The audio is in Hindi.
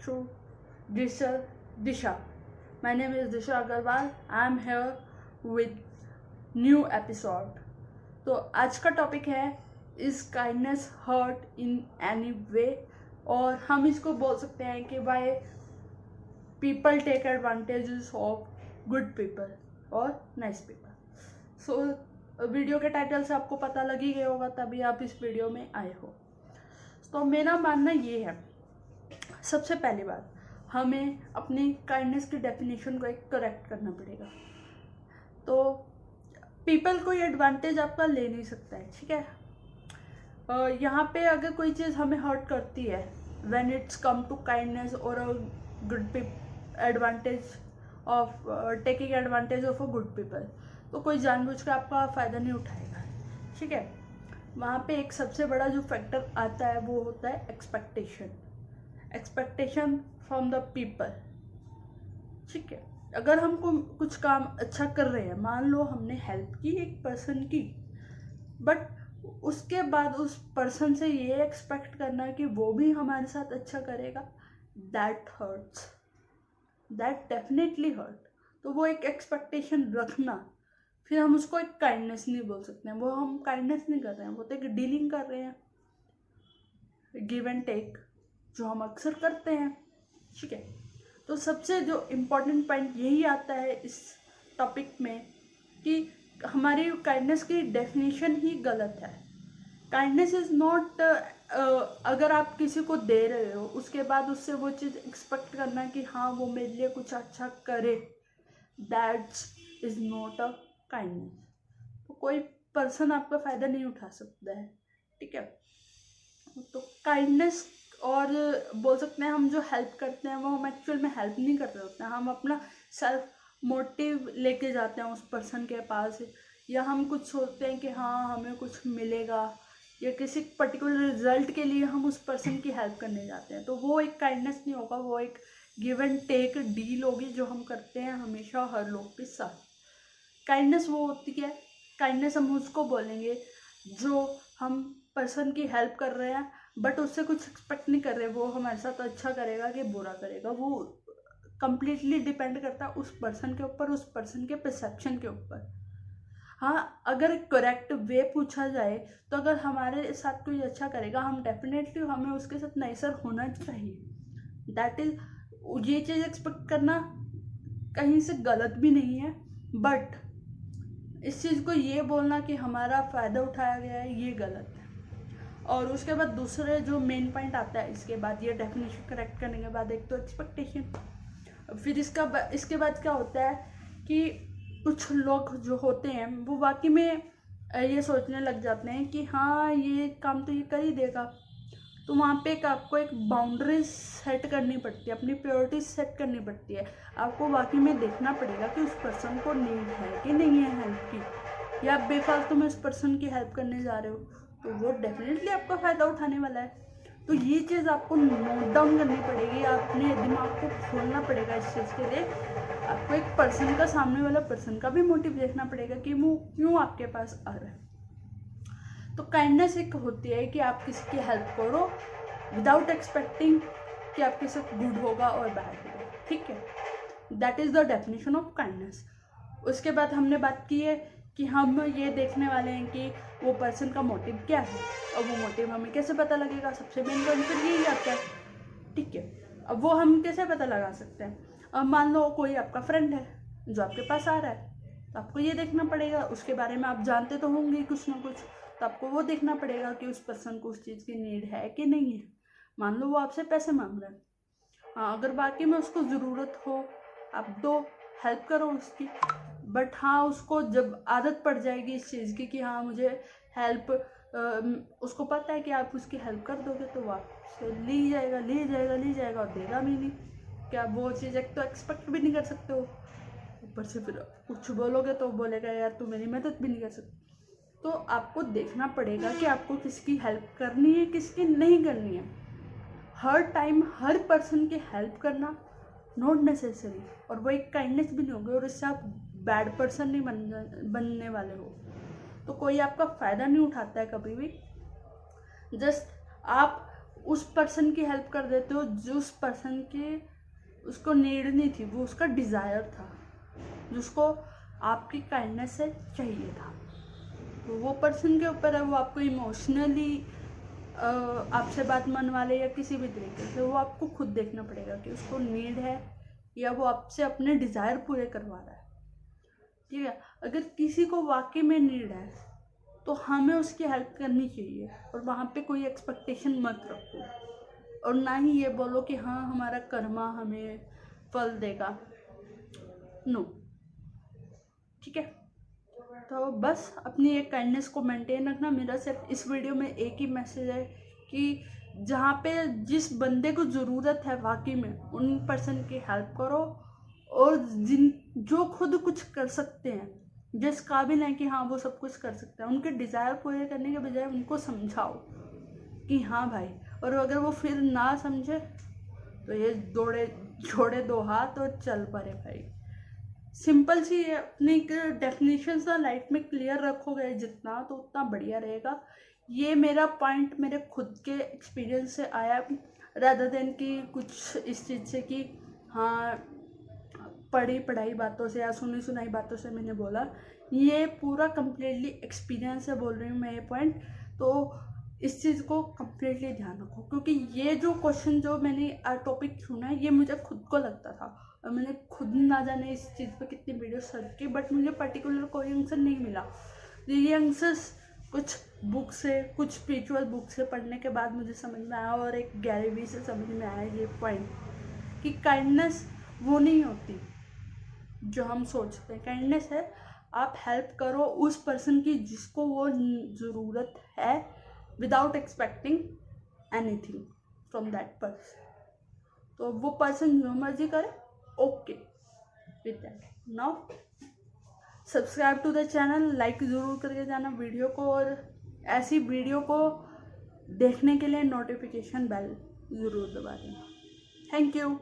to Disha. Disha. My name is Disha Agarwal. I am here with new episode. तो आज का टॉपिक है is kindness hurt in any way और हम इसको बोल सकते हैं कि why people take advantages of good people और नाइस पीपल सो वीडियो के टाइटल से आपको पता लग ही गया होगा, तभी आप इस वीडियो में आए हो तो मेरा मानना ये है सबसे पहली बात, हमें अपनी काइंडनेस की डेफिनेशन को एक करेक्ट करना पड़ेगा। तो पीपल कोई एडवांटेज आपका ले नहीं सकता है, ठीक है? यहाँ पे अगर कोई चीज़ हमें हर्ट करती है when it's come to kindness और a good advantage of taking advantage of a good people तो कोई जानबूझ कर आपका फ़ायदा नहीं उठाएगा, ठीक है? वहाँ पे एक सबसे बड़ा जो फैक्टर आता है वो होता है expectation expectation from the people ठीक है? अगर हम कुछ काम अच्छा कर रहे हैं, मान लो हमने हेल्प की एक पर्सन की बट उसके बाद उस पर्सन से ये एक्सपेक्ट करना कि वो भी हमारे साथ अच्छा करेगा that hurts that definitely hurt तो वो एक एक्सपेक्टेशन रखना। फिर हम उसको एक काइंडनेस नहीं बोल सकते हैं। वो हम काइंडनेस नहीं कर रहे हैं। वो तो एक डीलिंग कर रहे हैं। गिव एंड टेक जो हम अक्सर करते हैं, ठीक है? तो सबसे जो इम्पोर्टेंट पॉइंट यही आता है इस टॉपिक में कि हमारी काइंडनेस की डेफिनेशन ही गलत है। काइंडनेस इज़ नॉट अगर आप किसी को दे रहे हो, उसके बाद उससे वो चीज़ एक्सपेक्ट करना कि हाँ वो मेरे लिए कुछ अच्छा करे। That's is not a kindness तो कोई पर्सन आपका फ़ायदा नहीं उठा सकता है, ठीक है? तो काइंडनेस और बोल सकते हैं, हम जो हेल्प करते हैं, वो हम एक्चुअल में हेल्प नहीं कर रहे होते हैं हम अपना सेल्फ मोटिव लेके जाते हैं उस पर्सन के पास या हम कुछ सोचते हैं कि हाँ हमें कुछ मिलेगा या किसी पर्टिकुलर रिज़ल्ट के लिए हम उस पर्सन की हेल्प करने जाते हैं। तो वो एक काइंडनेस नहीं होगा, वो एक गिव एंड टेक डील होगी जो हम करते हैं हमेशा हर लोग के साथ। काइंडनेस वो होती है काइंडनेस हम उसको बोलेंगे जो हम पर्सन की हेल्प कर रहे हैं। बट उससे कुछ एक्सपेक्ट नहीं कर रहे, वो हमारे साथ अच्छा करेगा कि बुरा करेगा, वो कम्प्लीटली डिपेंड करता है उस पर्सन के ऊपर, उस पर्सन के परसेप्शन के ऊपर। हाँ अगर करेक्ट वे पूछा जाए तो अगर हमारे साथ कोई अच्छा करेगा, हम डेफिनेटली हमें उसके साथ नाइसर होना चाहिए। दैट इज़ ये चीज़ एक्सपेक्ट करना कहीं से गलत भी नहीं है बट इस चीज़ को ये बोलना कि हमारा फ़ायदा उठाया गया है, ये गलत है। और उसके बाद दूसरे जो मेन पॉइंट आता है, इसके बाद ये डेफिनेशन करेक्ट करने के बाद एक तो एक्सपेक्टेशन फिर इसका इसके बाद क्या होता है कि कुछ लोग जो होते हैं, वो वाकई में ये सोचने लग जाते हैं कि हाँ ये काम तो ये कर ही देगा। तो वहाँ पे एक आपको एक बाउंड्री सेट करनी पड़ती है, अपनी प्योरिटीज सेट करनी पड़ती है। आपको वाकई में देखना पड़ेगा कि उस पर्सन को नीड है कि नहीं है हेल्प की। या बेफालतू में उस पर्सन की हेल्प करने जा रहे हो। तो वो डेफिनेटली आपका फ़ायदा उठाने वाला है। तो ये चीज़ आपको नोट डाउन करनी पड़ेगी, अपने दिमाग को खोलना पड़ेगा इस चीज़ के लिए। आपको एक पर्सन का सामने वाला पर्सन का भी मोटिव देखना पड़ेगा कि वो क्यों आपके पास आ रहा है। तो काइंडनेस एक होती है कि आप किसी की हेल्प करो विदाउट एक्सपेक्टिंग कि आपके साथ गुड होगा और बैड होगा। ठीक है? That is the definition of kindness उसके बाद हमने बात की है कि हम ये देखने वाले हैं कि वो पर्सन का मोटिव क्या है? और वो मोटिव हमें कैसे पता लगेगा? सबसे मेन पॉइंट फिर यही आता है। ठीक है? अब वो हम कैसे पता लगा सकते हैं? अब मान लो कोई आपका फ्रेंड है जो आपके पास आ रहा है तो आपको ये देखना पड़ेगा। उसके बारे में आप जानते तो होंगे कुछ ना कुछ। तो आपको वो देखना पड़ेगा कि उस पर्सन को उस चीज़ की नीड है कि नहीं है। मान लो वो आपसे पैसे मांग रहा है। हाँ अगर बाकी में उसको ज़रूरत हो, आप दो हेल्प करो उसकी। बट हाँ उसको जब आदत पड़ जाएगी इस चीज़ की कि हाँ मुझे हेल्प उसको पता है कि आप उसकी हेल्प कर दोगे तो वो आपसे ली जाएगा ली जाएगा ली जाएगा और देगा भी नहीं। क्या वो चीज़ एक तो एक्सपेक्ट भी नहीं कर सकते हो। ऊपर से फिर कुछ बोलोगे तो बोलेगा, यार, तू मेरी मदद भी नहीं कर सकती। तो आपको देखना पड़ेगा कि आपको किसकी हेल्प करनी है, किसकी नहीं करनी है। हर टाइम हर पर्सन की हेल्प करना नॉट नेसेसरी और वो एक काइंडनेस भी नहीं होगी और इससे आप बैड पर्सन नहीं बन बनने वाले हो। तो कोई आपका फ़ायदा नहीं उठाता है कभी भी। जस्ट आप उस पर्सन की हेल्प कर देते हो जो उस पर्सन के, उसको नीड नहीं थी, वो उसका डिज़ायर था, जिसको आपकी काइंडनेस से चाहिए था। तो वो पर्सन के ऊपर है, वो आपको इमोशनली आपसे बात मन वाले या किसी भी तरीके से, वो आपको खुद देखना पड़ेगा कि उसको नीड है या वो आपसे अपने डिज़ायर पूरे करवा रहा है। ठीक है? अगर किसी को वाकई में नीड है तो हमें उसकी हेल्प करनी चाहिए और वहाँ पे कोई एक्सपेक्टेशन मत रखो। और ना ही ये बोलो कि हाँ हमारा कर्मा हमें फल देगा। नो ठीक है? तो बस अपनी एक काइंडनेस को मेंटेन रखना। मेरा सिर्फ़ इस वीडियो में एक ही मैसेज है कि जहाँ पे जिस बंदे को ज़रूरत है वाकई में, उन पर्सन की हेल्प करो। और जिन, जो खुद कुछ कर सकते हैं, जिस काबिल हैं कि हाँ वो सब कुछ कर सकते हैं, उनके डिज़ायर पूरे करने के बजाय उनको समझाओ कि हाँ भाई, और अगर वो फिर ना समझे तो ये दौड़े छोड़े दो हाथ और चल पड़े भाई। सिंपल सी अपनी डेफिनेशन सा लाइफ में क्लियर रखोगे जितना तो उतना बढ़िया रहेगा। ये मेरा पॉइंट मेरे खुद के एक्सपीरियंस से आया राधा देन की कुछ इस चीज़ से कि हाँ पढ़ी, पढ़ाई बातों से या सुनी सुनाई बातों से मैंने बोला। ये पूरा कम्प्लीटली एक्सपीरियंस से बोल रही हूँ मैं ये पॉइंट तो इस चीज़ को कम्प्लीटली ध्यान रखो, क्योंकि ये जो क्वेश्चन जो मैंने टॉपिक चुना है, ये मुझे खुद को लगता था। और मैंने खुद ना जाने इस चीज़ पे कितनी वीडियो सर्च की बट मुझे पर्टिकुलर कोई आंसर नहीं मिला। ये आंसर्स कुछ बुक से, कुछ स्पिरिचुअल बुक से पढ़ने के बाद मुझे समझ में आया और एक गैरेवी से समझ में आया ये पॉइंट कि काइंडनेस वो नहीं होती। जो हम सोचते हैं। काइंडनेस है, आप हेल्प करो उस पर्सन की जिसको वो ज़रूरत है without expecting any thing from that person तो वो पर्सन जो मर्ज़ी करे okay with that now subscribe to the channel like ज़रूर करके जाना वीडियो को और ऐसी वीडियो को देखने के लिए नोटिफिकेशन बेल ज़रूर दबा देना। Thank you